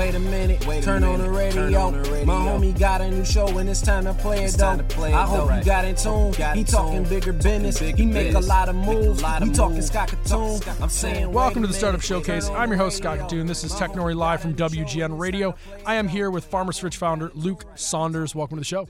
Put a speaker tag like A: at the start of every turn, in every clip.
A: Wait a minute,
B: Wait a
A: turn, on
B: minute,
A: the radio.
B: turn on the radio.
A: My homie got a new show and it's time to play
B: It's
A: it though.
B: time to play it,
A: I hope
B: though.
A: you got in tune.
B: Got
A: he
B: in
A: talking
B: tune.
A: bigger business.
B: bigger
A: he make
B: business.
A: a lot of moves.
B: lot of
A: we talking
B: moves.
A: Scott I'm saying,
C: Welcome to the Startup Showcase. I'm your host, Scott
A: radio.
C: Kitun. This is Technori live from WGN Radio. I am here with Farmers Fridge founder Luke Saunders. Welcome to the show.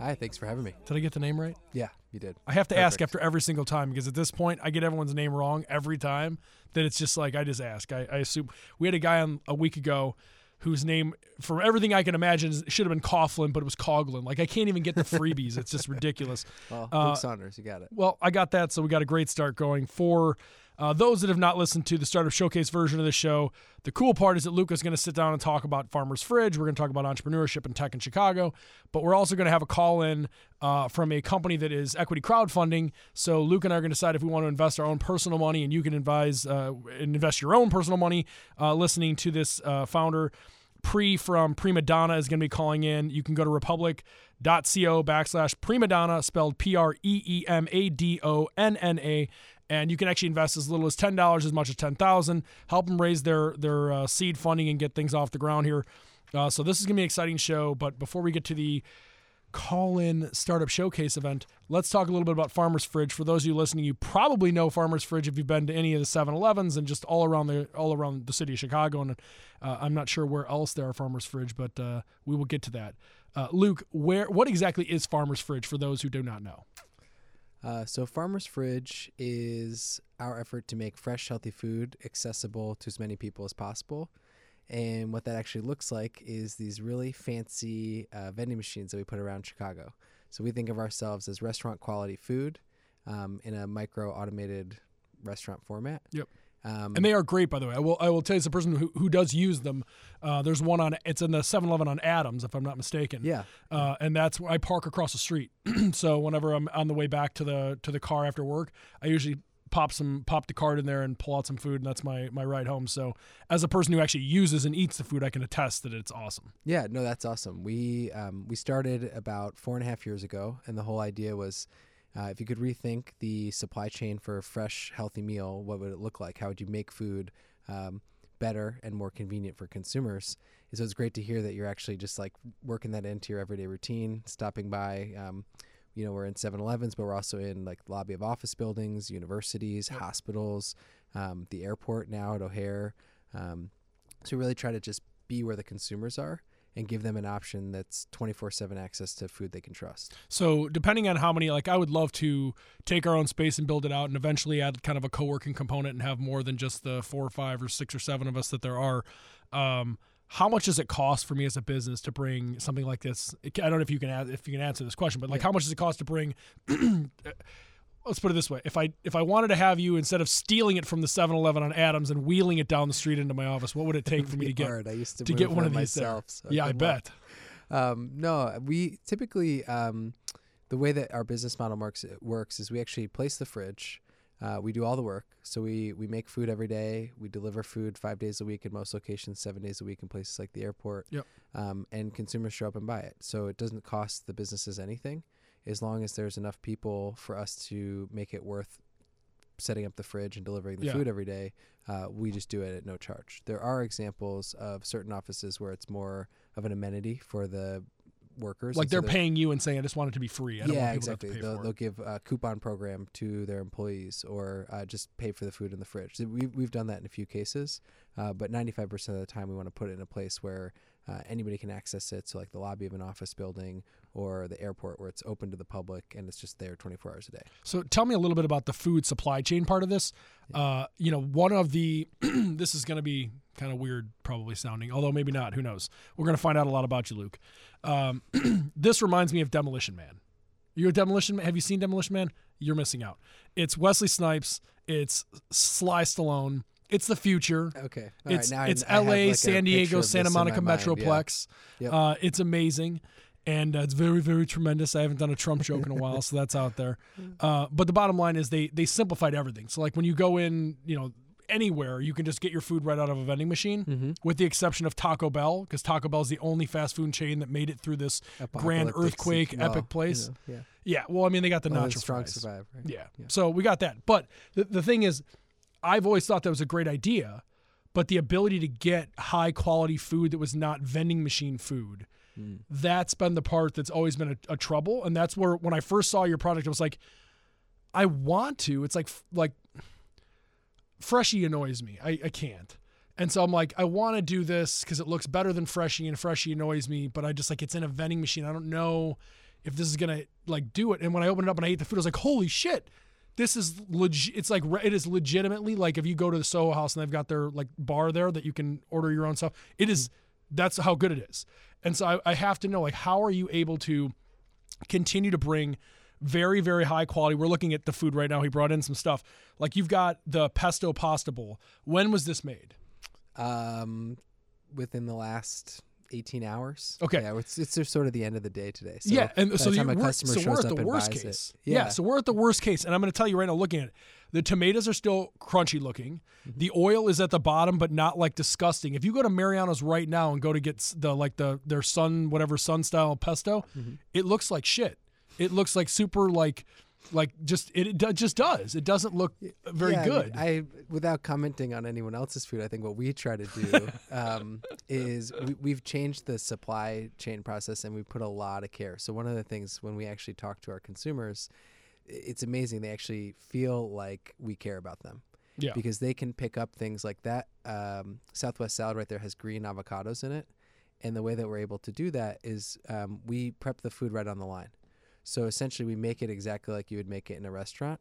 D: Hi, thanks for having me.
C: Did I get the name right?
D: Yeah, you did.
C: I have to ask after every single time because at this point I get everyone's name wrong every time. That it's just like I just ask. I, I assume we had a guy on a week ago whose name, from everything I can imagine, should have been Coughlin, but it was Coglin. Like I can't even get the freebies. it's just ridiculous.
D: Well,
C: Uh,
D: Luke Saunders, you got it.
C: Well, I got that, so we got a great start going. For uh, those that have not listened to the Startup Showcase version of the show, the cool part is that Luke is going to sit down and talk about Farmer's Fridge. We're going to talk about entrepreneurship and tech in Chicago, but we're also going to have a call in uh, from a company that is equity crowdfunding. So Luke and I are going to decide if we want to invest our own personal money, and you can advise uh, and invest your own personal money uh, listening to this uh, founder. Pree from Preemadonna is going to be calling in. You can go to republic.co backslash Preemadonna, spelled P R E E M A D O N N A. And you can actually invest as little as ten dollars, as much as ten thousand. Help them raise their their uh, seed funding and get things off the ground here. Uh, so this is gonna be an exciting show. But before we get to the call in startup showcase event. Let's talk a little bit about Farmer's Fridge. For those of you listening, you probably know Farmer's Fridge if you've been to any of the 7-Elevens and just all around the all around the city of Chicago. And uh, I'm not sure where else there are Farmer's Fridge, but uh, we will get to that. Uh, Luke, where what exactly is Farmer's Fridge for those who do not know?
D: Uh, so, Farmer's Fridge is our effort to make fresh, healthy food accessible to as many people as possible. And what that actually looks like is these really fancy uh, vending machines that we put around Chicago. So, we think of ourselves as restaurant quality food um, in a micro automated restaurant format.
C: Yep.
D: Um,
C: And they are great, by the way. I will I will tell you, as a person who, who does use them, uh, there's one on it's in the 7-Eleven on Adams, if I'm not mistaken.
D: yeah.
C: uh, and that's where I park across the street. so whenever I'm on the way back to the to the car after work, I usually pop some pop the card in there and pull out some food, and that's my my ride home. So as a person who actually uses and eats the food, I can attest that it's awesome.
D: Yeah, no, that's awesome. We um, we started about four and a half years ago, and the whole idea was uh, if you could rethink the supply chain for a fresh, healthy meal, what would it look like? How would you make food um, better and more convenient for consumers? And so it's great to hear that you're actually just like working that into your everyday routine, stopping by. Um, you know, we're in 7-Elevens, but we're also in like lobby of office buildings, universities, hospitals, um, the airport now at O'Hare. Um, so we really try to just be where the consumers are and give them an option that's 24/7 access to food they can trust.
C: So depending on how many, like I would love to take our own space and build it out, and eventually add kind of a co-working component and have more than just the four or five or six or seven of us that there are. Um, how much does it cost for me as a business to bring something like this? I don't know if you can add, if you can answer this question, but like how much does it cost to bring? let's put it this way: if I if I wanted to have you instead of stealing it from the 7-Eleven on Adams and wheeling it down the street into my office, what would it take for me to get
D: Hard. I used to,
C: to get one of these
D: myself. so
C: yeah, I bet.
D: Um, no, we typically um, the way that our business model works works is we actually place the fridge. Uh, we do all the work, so we we make food every day. We deliver food five days a week in most locations, seven days a week in places like the airport.
C: Yep.
D: Um, and consumers show up and buy it, so it doesn't cost the businesses anything, as long as there's enough people for us to make it worth setting up the fridge and delivering the
C: Yeah.
D: food every day. Uh, we just do it at no charge. There are examples of certain offices where it's more of an amenity for the workers.
C: Like
D: and so
C: they're paying you and saying, "I just want it to be free. I don't
D: yeah,
C: want people
D: exactly.
C: to have to pay
D: They'll,
C: for
D: they'll give a coupon program to their employees, or uh, just pay for the food in the fridge. So We, we've done that in a few cases, uh, but 95% of the time we want to put it in a place where uh, anybody can access it. So, like the lobby of an office building or the airport, where it's open to the public and it's just there 24 hours a day.
C: So tell me a little bit about the food supply chain part of this. Uh, you know, one of the this is going to be kind of weird, probably sounding, although maybe not. Who knows? We're going to find out a lot about you, Luke. Um, this reminds me of Demolition Man. You're a Demolition Man. Have you seen Demolition Man? You're missing out. It's Wesley Snipes. It's Sly Stallone. It's the future.
D: Okay. All
C: it's
D: right, now I-
C: it's
D: I
C: L.A.,
D: like,
C: San Diego, Santa Monica
D: mind, yeah.
C: Metroplex.
D: Yep.
C: Uh, it's amazing, and uh, it's very very tremendous. I haven't done a Trump joke in a while, so that's out there. Uh, but the bottom line is they they simplified everything. So like when you go in, you know. Anywhere you can just get your food right out of a vending machine,
D: Mm-hmm.
C: with the exception of Taco Bell, because Taco Bell is the only fast food chain that made it through this grand earthquake,
D: well,
C: epic
D: you
C: place.
D: know, yeah.
C: Yeah, well, I mean they got the
D: Only
C: nacho
D: strong
C: fries.
D: survive, right?
C: Yeah. So we got that. But the, the thing is, I've always thought that was a great idea. but the ability to get high quality food that was not vending machine food. Hmm. That's been the part that's always been a, a trouble, and that's where when I first saw your product, I was like, I want to. It's like like Freshii annoys me. I, I can't. And so I'm like, I want to do this because it looks better than Freshii, and Freshii annoys me. But I just like it's in a vending machine. I don't know if this is gonna like do it. And when I opened it up and I ate the food, I was like, holy shit, this is legit. It's like it is legitimately like if you go to the Soho House and they've got their like bar there that you can order your own stuff. It is that's how good it is. And so I, I have to know like how are you able to continue to bring very very high quality we're looking at the food right now he brought in some stuff like you've got the pesto pasta bowl when was this made
D: Um, within the last 18 hours.
C: Okay.
D: Yeah, it's, it's just sort of the end of the day today. So
C: yeah, and so,
D: the
C: we're,
D: customer
C: so
D: shows
C: we're at
D: up
C: the worst case.
D: it,
C: Yeah. so we're at the worst case, and I'm going to tell you right now. Looking at it, the tomatoes are still crunchy looking.
D: Mm-hmm.
C: The oil is at the bottom, but not like disgusting. If you go to Mariano's right now and go to get the like the their sun whatever sun style pesto,
D: Mm-hmm.
C: it looks like shit. It looks like super like like just it, it just does. It doesn't look very
D: Yeah, I mean,
C: good.
D: I, without commenting on anyone else's food, I think what we try to do um, is we, we've changed the supply chain process and we put a lot of care. So one of the things when we actually talk to our consumers, it's amazing. They actually feel like we care about them.
C: Yeah.
D: Because they can pick up things like that. Um, Southwest salad right there has green avocados in it. And the way that we're able to do that is um, we prep the food right on the line. So essentially, we make it exactly like you would make it in a restaurant.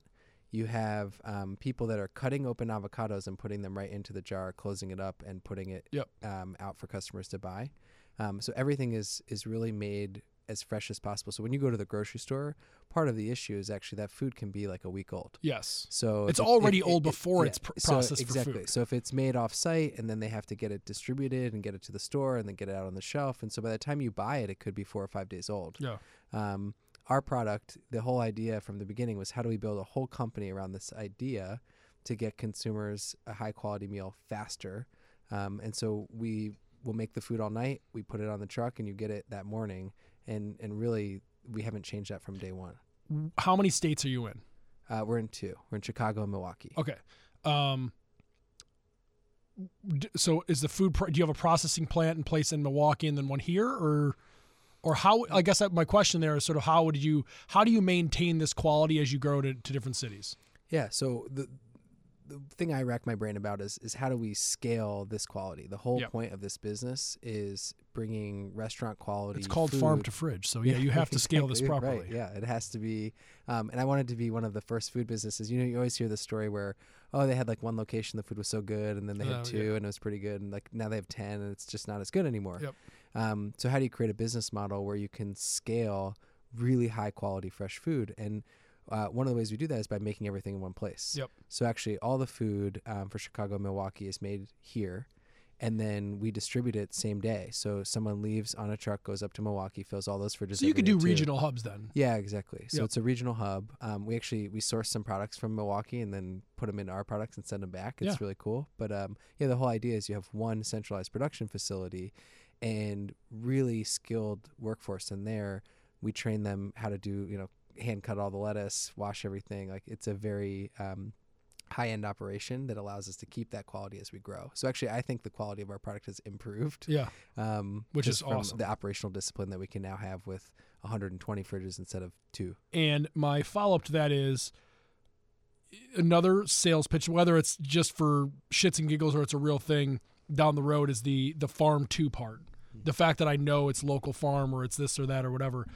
D: You have um, people that are cutting open avocados and putting them right into the jar, closing it up, and putting it
C: Yep.
D: um, out for customers to buy. Um, so everything is is really made as fresh as possible. So when you go to the grocery store, part of the issue is actually that food can be like a week old.
C: yes.
D: So
C: It's
D: if it-
C: already old
D: it-
C: before
D: yeah,
C: it's
D: so
C: processed for
D: exactly. So if it's made off site and then they have to get it distributed and get it to the store and then get it out on the shelf, and so by the time you buy it, it could be four or five days old.
C: Yeah.
D: Um, our product, the whole idea from the beginning was how do we build a whole company around this idea to get consumers a high quality meal faster. Um, and so we will make the food all night. We put it on the truck, and you get it that morning. And and really, we haven't changed that from day one.
C: How many states are you in?
D: Uh, we're in two. We're in Chicago and Milwaukee.
C: Okay. Um, so is the food? Pro- do you have a processing plant in place in Milwaukee and then one here, or, or how? I guess my question there is sort of how would you how do you maintain this quality as you grow to, to different cities?
D: Yeah. So the the thing I rack my brain about is is how do we scale this quality? The whole
C: Yep.
D: point of this business is bringing restaurant quality.
C: It's called farm to fridge. So yeah, you have to scale this properly.
D: Right. Yeah, it has to be. Um, and I wanted to be one of the first food businesses. You know, you always hear the story where, oh, they had like one location, the food was so good, and then they
C: Oh,
D: had two, and it was pretty good, and like now they have ten, and it's just not as good anymore.
C: Yep.
D: Um, so how do you create a business model where you can scale really high quality fresh food? And uh, one of the ways we do that is by making everything in one place.
C: Yep.
D: So actually, all the food um, for Chicago, Milwaukee is made here, and then we distribute it same day. So someone leaves on a truck, goes up to Milwaukee, fills all those fridges.
C: So you could do
D: too.
C: regional hubs then.
D: Yeah, exactly. So
C: Yep.
D: it's a regional hub. Um, we actually we source some products from Milwaukee and then put them into our products and send them back. It's
C: Yeah.
D: really cool. But um, yeah, the whole idea is you have one centralized production facility and really skilled workforce in there. We train them how to do you know hand cut all the lettuce, wash everything. Like it's a very um, high end operation that allows us to keep that quality as we grow. So actually, I think the quality of our product has improved
C: Yeah.
D: um,
C: Which is awesome.
D: The operational discipline that we can now have with 120 fridges instead of two.
C: And my follow up to that is another sales pitch, whether it's just for shits and giggles or it's a real thing down the road, is the the farm two part. The fact that I know it's local farm or it's this or that or whatever.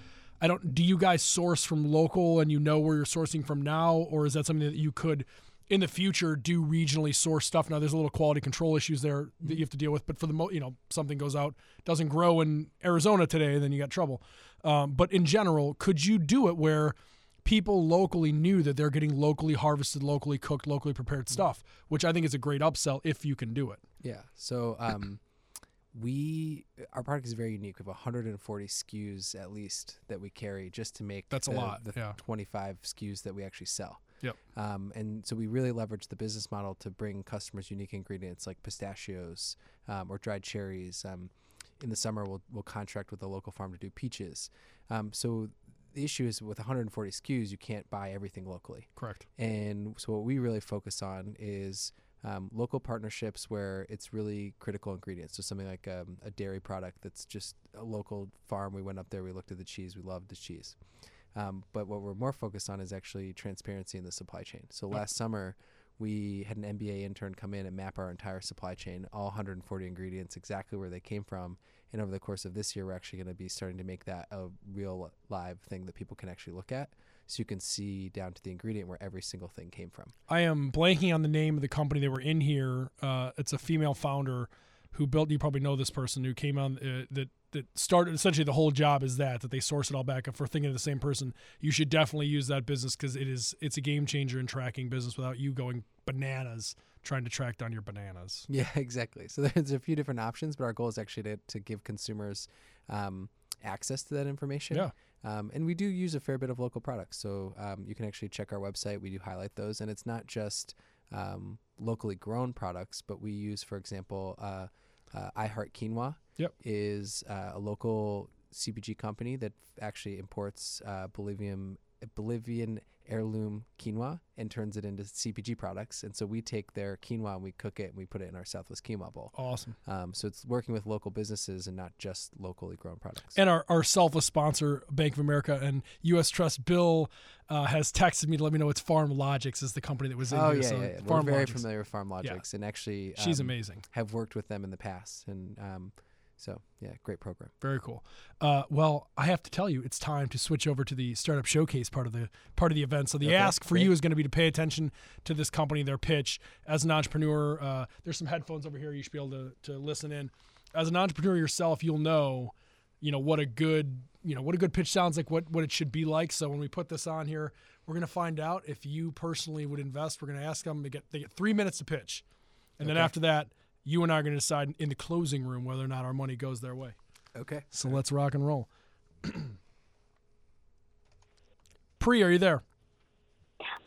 C: I don't. Do you guys source from local and you know where you're sourcing from now, or is that something that you could? In the future, do regionally source stuff. Now, there's a little quality control issues there that you have to deal with. But for the mo, you know, something goes out, doesn't grow in Arizona today, then you got trouble. Um, but in general, could you do it where people locally knew that they're getting locally harvested, locally cooked, locally prepared stuff, which I think is a great upsell if you can do it.
D: Yeah. So um, we our product is very unique. We have 140 SKUs at least that we carry just to make
C: That's a lot,
D: The
C: yeah.
D: 25 SKUs that we actually sell.
C: Yep.
D: Um, and so we really leverage the business model to bring customers unique ingredients like pistachios um, or dried cherries. Um, in the summer, we'll we'll contract with a local farm to do peaches. Um, so the issue is with 140 SKUs, you can't buy everything locally.
C: Correct.
D: And so what we really focus on is um, local partnerships where it's really critical ingredients. So something like um, a dairy product that's just a local farm. We went up there, we looked at the cheese, we loved the cheese. Um, but what we're more focused on is actually transparency in the supply chain. So last summer, we had an MBA intern come in and map our entire supply chain, all 140 ingredients, exactly where they came from. And over the course of this year, we're actually going to be starting to make that a real live thing that people can actually look at. So you can see down to the ingredient where every single thing came from.
C: I am blanking on the name of the company that were in here. Uh, it's a female founder who built. You probably know this person who came on uh, that that started essentially the whole job is that that they source it all back. up we're thinking of the same person, you should definitely use that business because it is it's a game changer in tracking business without you going bananas trying to track down your bananas.
D: Yeah, exactly. So there's a few different options, but our goal is actually to, to give consumers um, access to that information.
C: Yeah.
D: Um, and we do use a fair bit of local products. So um, you can actually check our website. We do highlight those. And it's not just um, locally grown products, but we use, for example, uh, uh, I Heart Keenwah
C: Yep.
D: is uh, a local CPG company that actually imports uh, Bolivian Bolivian heirloom quinoa and turns it into CPG products. And so we take their quinoa and we cook it and we put it in our Southwest Quinoa Bowl.
C: Awesome.
D: Um, so it's working with local businesses and not just locally grown products.
C: And our, our selfless sponsor, Bank of America and U.S. Trust, Bill uh, has texted me to let me know it's FarmLogix is the company that was in
D: oh
C: here.
D: yeah,
C: so
D: yeah, yeah.
C: Farm
D: we're very
C: Logics.
D: familiar with FarmLogix and actually
C: She's
D: um,
C: amazing.
D: have worked with them in the past. And um, so yeah, great program.
C: Very cool. Uh, well, I have to tell you, it's time to switch over to the startup showcase part of the part of the event. So the
D: Okay,
C: ask for you is going to be to pay attention to this company, their pitch. As an entrepreneur, uh, there's some headphones over here. You should be able to to listen in. As an entrepreneur yourself, you'll know, you know what a good you know what a good pitch sounds like, what what it should be like. So when we put this on here, we're going to find out if you personally would invest. We're going to ask them to get they get three minutes to pitch, and then after that, you and I are going to decide in the closing room whether or not our money goes their way.
D: Okay.
C: So let's rock and roll. Pree, are you there?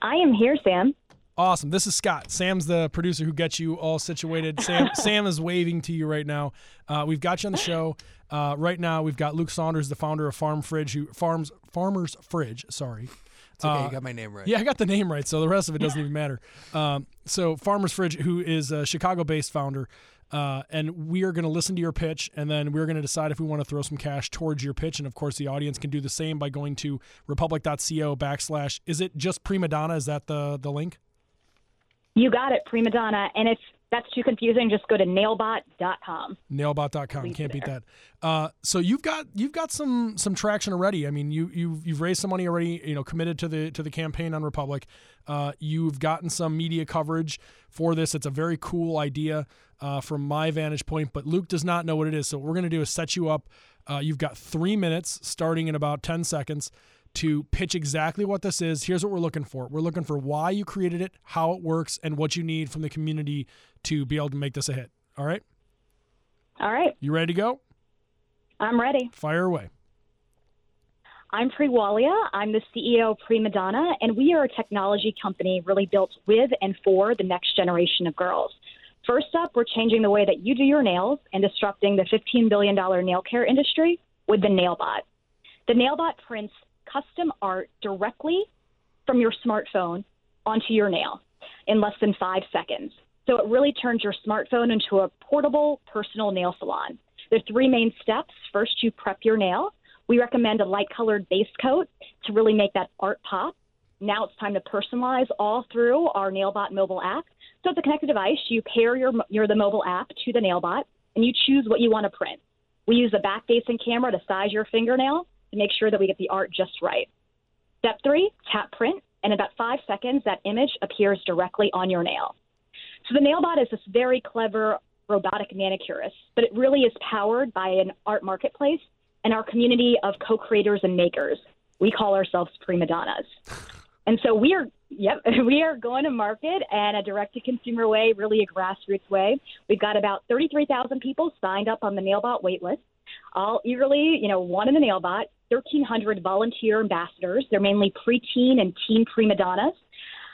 B: I am here, Sam.
C: Awesome. This is Scott. Sam's the producer who gets you all situated. Sam Sam is waving to you right now. Uh, we've got you on the show. Uh, right now, we've got Luke Saunders, the founder of Farm Fridge, who farms Farmers Fridge. Sorry.
D: It's okay.
C: Uh,
D: you got my name right.
C: Yeah, I got the name right, so the rest of it doesn't even matter. Um, so, Farmers Fridge, who is a Chicago-based founder, uh, and we are going to listen to your pitch, and then we're going to decide if we want to throw some cash towards your pitch. And of course, the audience can do the same by going to republic.co backslash. Is it just Preemadonna? Is that the the link?
B: You got it, Preemadonna. And if that's too confusing, just go to nailbot.com.
C: Nailbot.com.
B: Leave
C: Can't beat that. Uh, so you've got you've got some some traction already. I mean, you you've you've raised some money already. You know, committed to the to the campaign on Republic. Uh, you've gotten some media coverage for this. It's a very cool idea uh, from my vantage point. But Luke does not know what it is. So what we're going to do is set you up. Uh, you've got three minutes, starting in about ten seconds. To pitch exactly what this is, here's what we're looking for. We're looking for why you created it, how it works, and what you need from the community to be able to make this a hit. All right?
B: All right,
C: You ready to go?
B: I'm ready.
C: Fire away.
B: I'm Pree Walia. I'm the CEO of Preemadonna, and we are a technology company really built with and for the next generation of girls. First up, we're changing the way that you do your nails and disrupting the $15 billion nail care industry with the NailBot. The NailBot prints custom art directly from your smartphone onto your nail in less than five seconds. So it really turns your smartphone into a portable personal nail salon. There are three main steps. First, you prep your nail. We recommend a light colored base coat to really make that art pop. Now it's time to personalize all through our NailBot mobile app. So it's a connected device. You pair your, your the mobile app to the NailBot, and you choose what you want to print. We use a back-facing camera to size your fingernail to make sure that we get the art just right. Step three, tap print, and in about five seconds, that image appears directly on your nail. So the NailBot is this very clever robotic manicurist, but it really is powered by an art marketplace and our community of co-creators and makers. We call ourselves prima donnas. And so we are, yep, we are going to market in a direct-to-consumer way, really a grassroots way. We've got about 33,000 people signed up on the NailBot waitlist, all eagerly, you know, wanting the NailBot. 1,300 volunteer ambassadors. They're mainly preteen and teen prima donnas.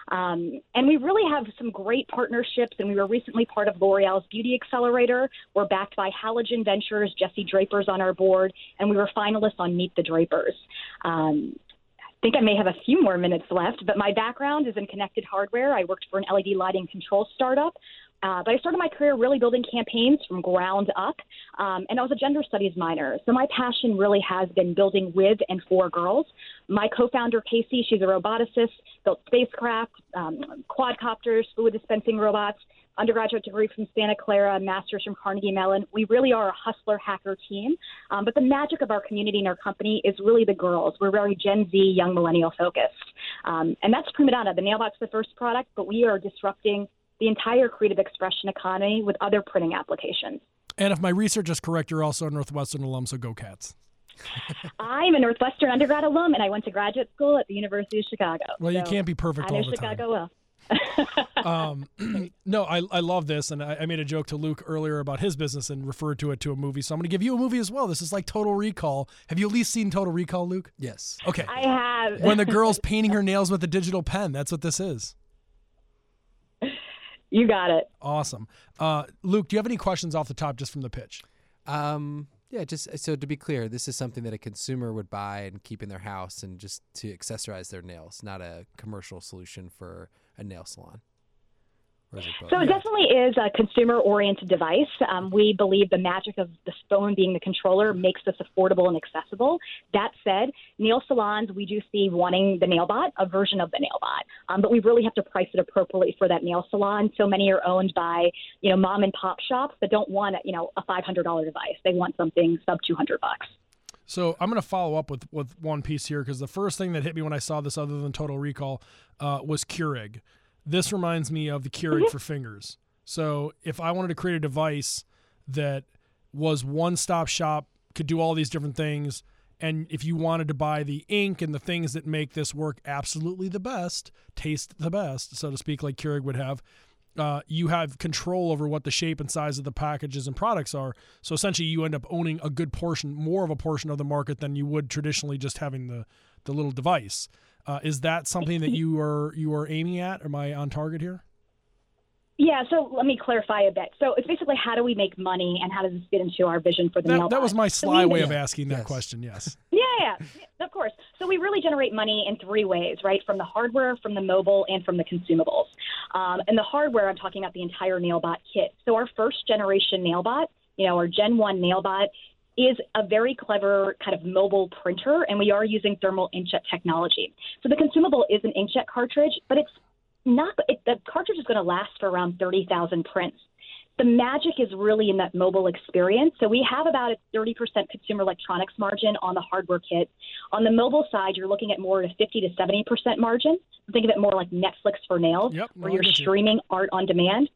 B: Um, and we really have some great partnerships, and we were recently part of L'Oreal's Beauty Accelerator. We're backed by Halogen Ventures, Jesse Draper's on our board, and we were finalists on Meet the Drapers. Um, I think I may have a few more minutes left, but my background is in connected hardware. I worked for an LED lighting control startup. Uh, but I started my career really building campaigns from ground up, um, and I was a gender studies minor. So my passion really has been building with and for girls. My co-founder Casey, she's a roboticist, built spacecraft, um, quadcopters, fluid dispensing robots undergraduate degree from Santa Clara, master's from Carnegie Mellon. We really are a hustler hacker team. Um, but the magic of our community and our company is really the girls. We're very Gen Z, young millennial focused. Um, and that's Preemadonna. The Nailbot's the first product, but we are disrupting the entire creative expression economy with other printing applications.
C: And if my research is correct, you're also a Northwestern alum, so go Cats.
B: I'm a Northwestern undergrad alum, and I went to graduate school at the University of Chicago.
C: Well, you can't be perfect
B: I know
C: all the
B: Chicago
C: time.
B: well.
C: Um, no, I, I love this, and I, I made a joke to Luke earlier about his business and referred to it to a movie. So I'm going to give you a movie as well. This is like Total Recall. Have you at least seen Total Recall, Luke?
D: Yes.
C: Okay.
B: I have.
C: when the girl's painting her nails with a digital pen, that's what this is.
B: You got it.
C: Awesome. Uh, Luke, do you have any questions off the top just from the pitch?
D: Um, yeah, just so to be clear, this is something that a consumer would buy and keep in their house and just to accessorize their nails, not a commercial solution for a nail salon. Or is it both?
B: So it definitely is a consumer-oriented device. Um, we believe the magic of the phone being the controller makes this affordable and accessible. That said, nail salons we do see wanting the NailBot, a version of the NailBot, um, but we really have to price it appropriately for that nail salon. So many are owned by you know mom and pop shops that don't want you know a $500 device. They want something sub 200 bucks.
C: So I'm going to follow up with with one piece here because the first thing that hit me when I saw this, other than Total Recall, uh, was Keurig. This reminds me of the Keurig for fingers. So if I wanted to create a device that was one stop shop, could do all these different things, and if you wanted to buy the ink and the things that make this work absolutely the best, taste the best, so to speak, like Keurig would have, uh, you have control over what the shape and size of the packages and products are. So essentially, you end up owning a good portion, more of a portion of the market than you would traditionally just having the the little device. Uh, is that something that you are you are aiming at? Am I on target here?
B: Yeah, so let me clarify a bit. So it's basically how do we make money and how does this fit into our vision for the
C: That,
B: NailBot?
C: that was my sly
B: we-
C: way of asking that
D: Yes.
C: question. Yes.
B: Yeah, yeah, yeah, of course. So we really generate money in three ways, right? From the hardware, from the mobile, and from the consumables. Um, and the hardware, I'm talking about the entire NailBot kit. So our first generation NailBot, you know, our Gen 1 NailBot, is a very clever kind of mobile printer, and we are using thermal inkjet technology. So the consumable is an inkjet cartridge, but it's not. It, the cartridge is going to last for around 30,000 prints the magic is really in that mobile experience. So we have about a 30% consumer electronics margin on the hardware kit. On the mobile side, you're looking at more of a 50 to 70% margin. Think of it more like Netflix for nails,
C: Yep,
B: where you're streaming art on demand.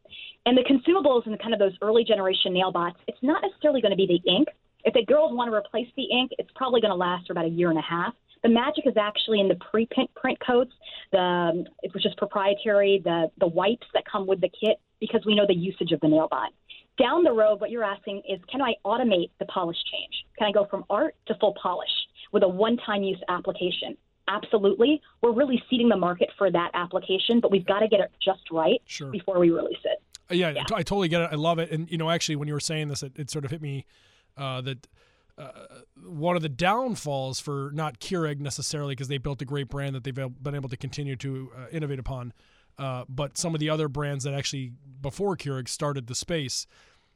B: And the consumables and kind of those early generation nail bots, it's not necessarily going to be the ink. If the girls want to replace the ink, it's probably going to last for about a year and a half. The magic is actually in the pre-print print coats, the which is proprietary, the the wipes that come with the kit, because we know the usage of the nail bot. Down the road, what you're asking is, can I automate the polish change? Can I go from art to full polish with a one-time use application? Absolutely. We're really seeding the market for that application, but we've got to get it just right
C: Sure.
B: before we release it.
C: Yeah,
B: Yeah.
C: I totally get it. I love it. And you know, actually, when you were saying this, it, it sort of hit me uh, that uh, one of the downfalls for not Keurig necessarily because they built a great brand that they've been able to continue to uh, innovate upon, uh, but some of the other brands that actually before Keurig started the space.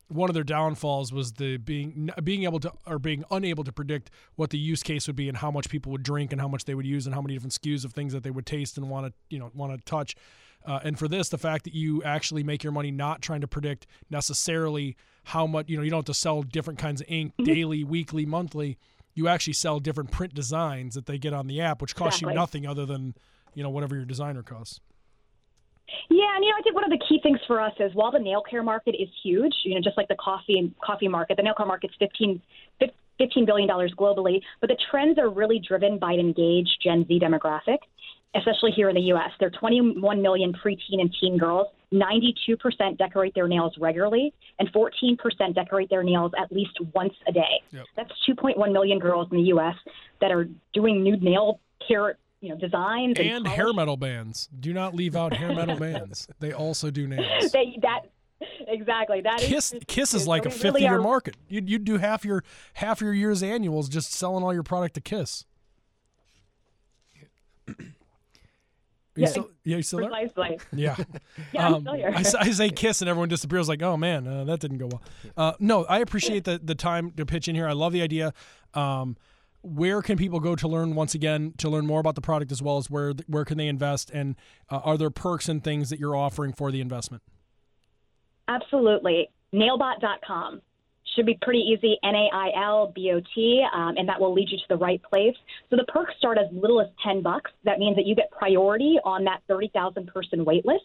C: One of their downfalls was the being being able to or being unable to predict what the use case would be and how much people would drink and how much they would use and how many different SKUs of things that they would taste and want to you know want to touch. Uh, and for this, the fact that you actually make your money not trying to predict necessarily how much, you know, you don't have to sell different kinds of ink daily, weekly, monthly. You actually sell different print designs that they get on the app, which cost you nothing other than, you know, whatever your designer costs.
B: Yeah, and you know, I think one of the key things for us is while the nail care market is huge, you know, just like the coffee and coffee market, the nail care market's 15, fif- $15 billion globally, but the trends are really driven by an engaged Gen Z demographic, especially here in the U.S. There are 21 million preteen and teen girls. 92% decorate their nails regularly, and 14% decorate their nails at least once a day.
C: Yep.
B: That's 2.1 million girls in the U.S. that are doing nude nail care, you know, designs and,
C: And hair metal bands. Do not leave out hair metal bands. They also do nails.
B: They, that exactly that is
C: Kiss
B: just-
C: Kiss is
B: so
C: like a
B: we
C: fifth
B: really
C: of your
B: are-
C: market. You'd, you'd do half your half your year's annuals just selling all your product to Kiss. You
B: Yeah,
C: still, yeah, you still there? Yeah.
B: Yeah, I'm
C: Um,
B: still here.
C: I, I say kiss and everyone disappears like, oh man, uh, that didn't go well. Uh, no, I appreciate the, the time to pitch in here. I love the idea. Um, where can people go to learn once again to learn more about the product as well as where where can they invest and uh, are there perks and things that you're offering for the investment?
B: Absolutely. Nailbot.com. Should be pretty easy. N A I L B O T, um, and that will lead you to the right place. So the perks start as little as ten bucks. That means that you get priority on that thirty thousand person wait list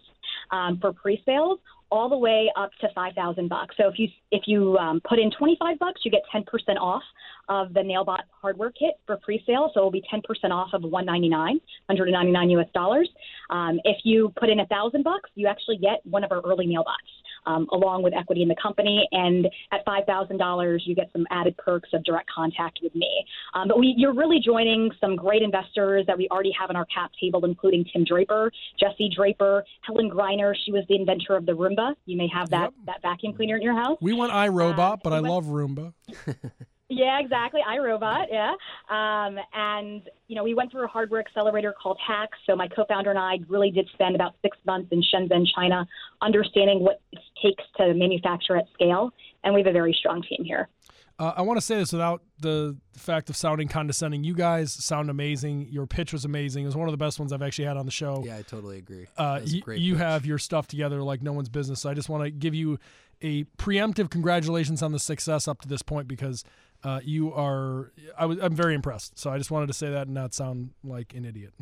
B: um, for pre-sales, all the way up to five thousand bucks. So if you if you um, put in twenty five bucks, you get ten percent off of the Nailbot hardware kit for pre-sale. So it will be ten percent off of 199, 199 US dollars. Um, if you put in a thousand bucks, you actually get one of our early Nailbots um, along with equity in the company. And at $5,000, you get some added perks of direct contact with me. Um, but we, you're really joining some great investors that we already have on our cap table, including Tim Draper, Jesse Draper, Helen Greiner. She was the inventor of the Roomba. You may have that, that vacuum cleaner in your house.
C: We went iRobot,
B: Uh,
C: but I
B: went-
C: love Roomba.
B: Yeah, exactly. iRobot, yeah. Um, and, you know, we went through a hardware accelerator called HAX. So my co-founder and I really did spend about six months in Shenzhen, China, understanding what it takes to manufacture at scale. And we have a very strong team here.
C: Uh, I want to say this without the fact of sounding condescending. You guys sound amazing. Your pitch was amazing. It was one of the best ones I've actually had on the show.
D: Yeah, I totally agree.
C: uh,
D: That was a
C: y-
D: great
C: you
D: pitch.
C: have your stuff together like no one's business. So I just want to give you a preemptive congratulations on the success up to this point because uh, you are. I was. I'm very impressed. So I just wanted to say that and not sound like an idiot.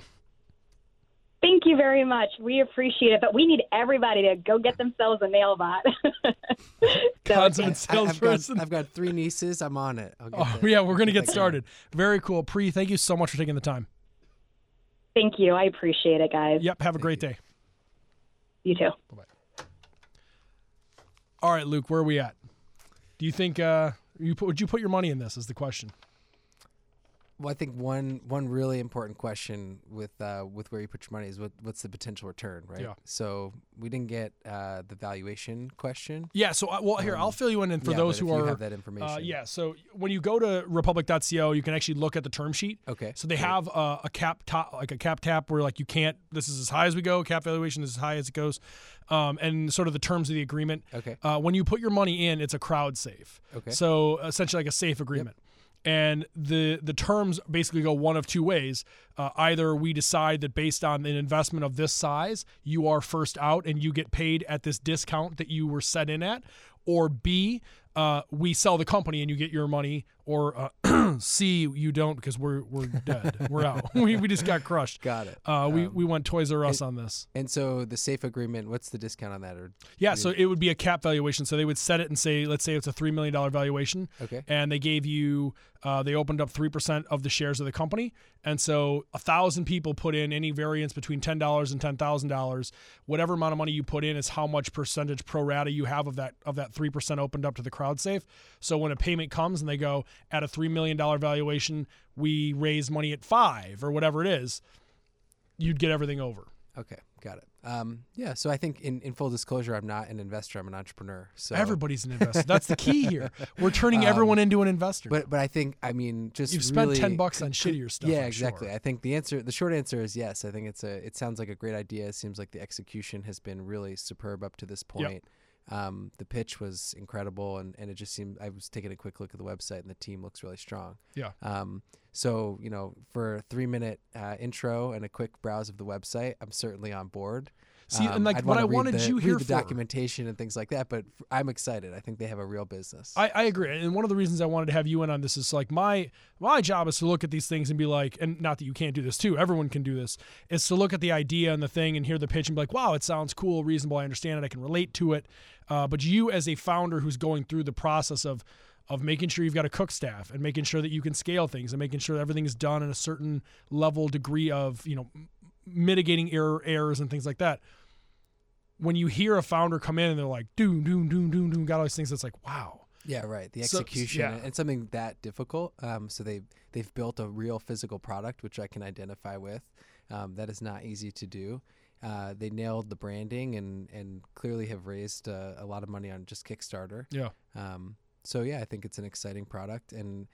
B: Thank you very much. We appreciate it. But we need everybody to go get themselves a nailbot. so,
C: Consummate
D: I- I've got,
C: salesperson.
D: I've got three nieces. I'm on it. I'll get
C: Oh,
D: that.
C: yeah, we're gonna get
D: Thank you.
C: started. Very cool. Pree, thank you so much for taking the time.
B: thank you. I appreciate it, guys.
C: Yep. Have a great day.
B: You too. Bye-bye.
C: All right, Luke. Where are we at? Do you think uh, you put, would you put your money in this? Is the question.
D: Well, I think one one really important question with uh, with where you put your money is what what's the potential return, right?
C: Yeah.
D: So we didn't get uh, the valuation question.
C: Yeah. So, uh, well, here I'll fill you in. And for
D: Um, Yeah,
C: those who are,
D: have that information.
C: uh, yeah. So when you go to republic.co, you can actually look at the term sheet.
D: Okay.
C: So they
D: great.
C: have a, a cap top, like a cap tap, where like you can't. This is as high as we go. Cap valuation is as high as it goes, um, and sort of the terms of the agreement.
D: Okay.
C: Uh, when you put your money in, it's a crowd safe.
D: Okay.
C: So essentially, like a safe agreement. And the the terms basically go one of two ways. Uh, either we decide that based on an investment of this size, you are first out and you get paid at this discount that you were set in at, or B, uh, we sell the company and you get your money, or uh, C, you don't because we're we're dead, we're out, we, we just got crushed.
D: Got it.
C: Uh, we
D: Um,
C: we went Toys R Us on this.
D: And so the safe agreement, what's the discount on that? Or
C: Yeah, so it would be a cap valuation. So they would set it and say, let's say it's a three million dollar valuation,
D: okay.
C: and they gave you, uh, they opened up three percent of the shares of the company, and so a thousand people put in any variance between ten dollars and ten thousand dollars. Whatever amount of money you put in is how much percentage pro rata you have of that of that three percent opened up to the crowd safe. So when a payment comes and they go at a three million dollar valuation, we raise money at five or whatever it is, you'd get everything over.
D: Okay. Got it. Um, yeah. So I think in, in full disclosure, I'm not an investor. I'm an entrepreneur. So
C: Everybody's an investor. That's the key here. We're turning
D: Um,
C: everyone into an investor.
D: But but I think I mean just
C: You've spent
D: really-
C: ten bucks on shittier stuff.
D: yeah,
C: I'm
D: exactly.
C: sure.
D: I think the answer, the short answer is yes. I think it's a. It sounds like a great idea. It seems like the execution has been really superb up to this point. Um, the pitch was incredible, and, and it just seemed. I was taking a quick look at the website, and the team looks really strong.
C: Yeah.
D: Um, so you know, for a three minute uh, intro and a quick browse of the website, I'm certainly on board.
C: See, and
D: Um,
C: like
D: I'd
C: what I wanted
D: the-
C: you here
D: the
C: for.
D: documentation and things like that. But I'm excited. I think they have a real business.
C: I, I agree, and one of the reasons I wanted to have you in on this is like my my job is to look at these things and be like, and not that you can't do this too, everyone can do this, is to look at the idea and the thing and hear the pitch and be like, wow, it sounds cool, reasonable, I understand it, I can relate to it. Uh, but you as a founder who's going through the process of of making sure you've got a cook staff and making sure that you can scale things and making sure everything is done in a certain level degree of you know mitigating error errors and things like that. When you hear a founder come in and they're like, doom, doom, doom, doom, doom, got all these things, it's like, wow.
D: Yeah, right. The
C: So-
D: execution
C: yeah.
D: and something that difficult. Um, so they they've built a real physical product, which I can identify with. Um, that is not easy to do. Uh, they nailed the branding and and clearly have raised uh, a lot of money on just Kickstarter.
C: Yeah.
D: Um, so yeah, I think it's an exciting product, and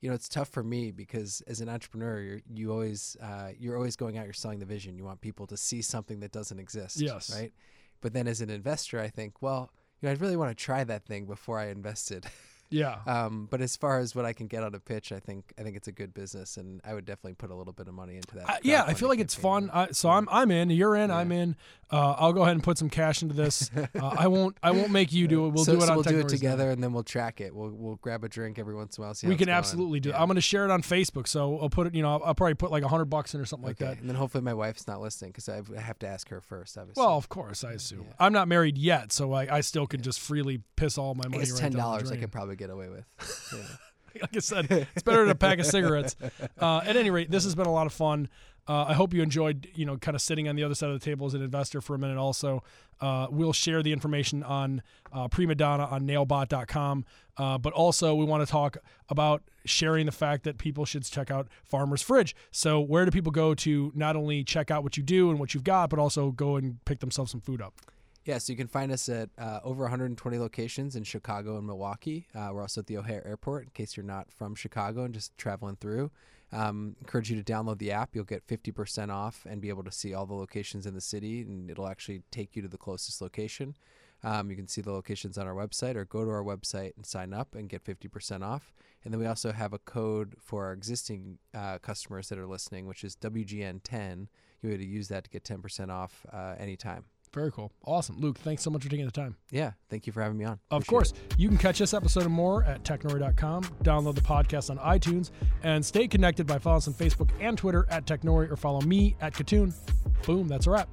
D: you know, it's tough for me because as an entrepreneur, you're, you always uh, you're always going out, you're selling the vision. You want people to see something that doesn't exist.
C: Yes.
D: Right. But then as an investor, I think, well, you know, I'd really want to try that thing before I invested.
C: Yeah.
D: Um, but as far as what I can get on a pitch, I think I think it's a good business, and I would definitely put a little bit of money into that.
C: I, yeah, I feel like it's fun. I, so I'm I'm in. You're in.
D: Yeah.
C: I'm in. Uh, I'll go ahead and put some cash into this. Uh, I won't. I won't make you do it. We'll
D: so,
C: do it
D: so
C: on
D: we'll do it together, and then we'll track it. We'll we'll grab a drink every once in a while. See
C: We
D: it's
C: can
D: going.
C: absolutely do. it.
D: Yeah.
C: I'm going to share it on Facebook. So I'll put it. You know, I'll, I'll probably put like a hundred bucks in or something like
D: okay.
C: that.
D: And then hopefully my wife's not listening because I have to ask her first. Obviously.
C: Well, of course, I assume.
D: Yeah.
C: I'm not married yet, so I, I still could just freely piss all my money
D: guess
C: right
D: ten dollars I could probably get away with. Yeah.
C: like I said, it's better than a pack of cigarettes. Uh, at any rate, this has been a lot of fun. Uh, I hope you enjoyed, you know, kind of sitting on the other side of the table as an investor for a minute. Also, uh, we'll share the information on uh, Preemadonna on Nailbot.com. Uh, but also, we want to talk about sharing the fact that people should check out Farmer's Fridge. So, where do people go to not only check out what you do and what you've got, but also go and pick themselves some food up?
D: Yeah, so you can find us at uh, over 120 locations in Chicago and Milwaukee. Uh, we're also at the O'Hare Airport in case you're not from Chicago and just traveling through. Um, encourage you to download the app. You'll get 50% off and be able to see all the locations in the city, and it'll actually take you to the closest location. Um, you can see the locations on our website or go to our website and sign up and get 50% off. And then we also have a code for our existing uh, customers that are listening, which is WGN10. You'll be able to use that to get 10% off uh, anytime.
C: Very cool. Awesome. Luke, thanks so much for taking the time.
D: Yeah, thank you for having me on.
C: Of
D: Appreciate
C: course,
D: it.
C: you can catch this episode and more at technori.com. Download the podcast on iTunes and stay connected by following us on Facebook and Twitter at Technori or follow me at Kitun. Boom, that's a wrap.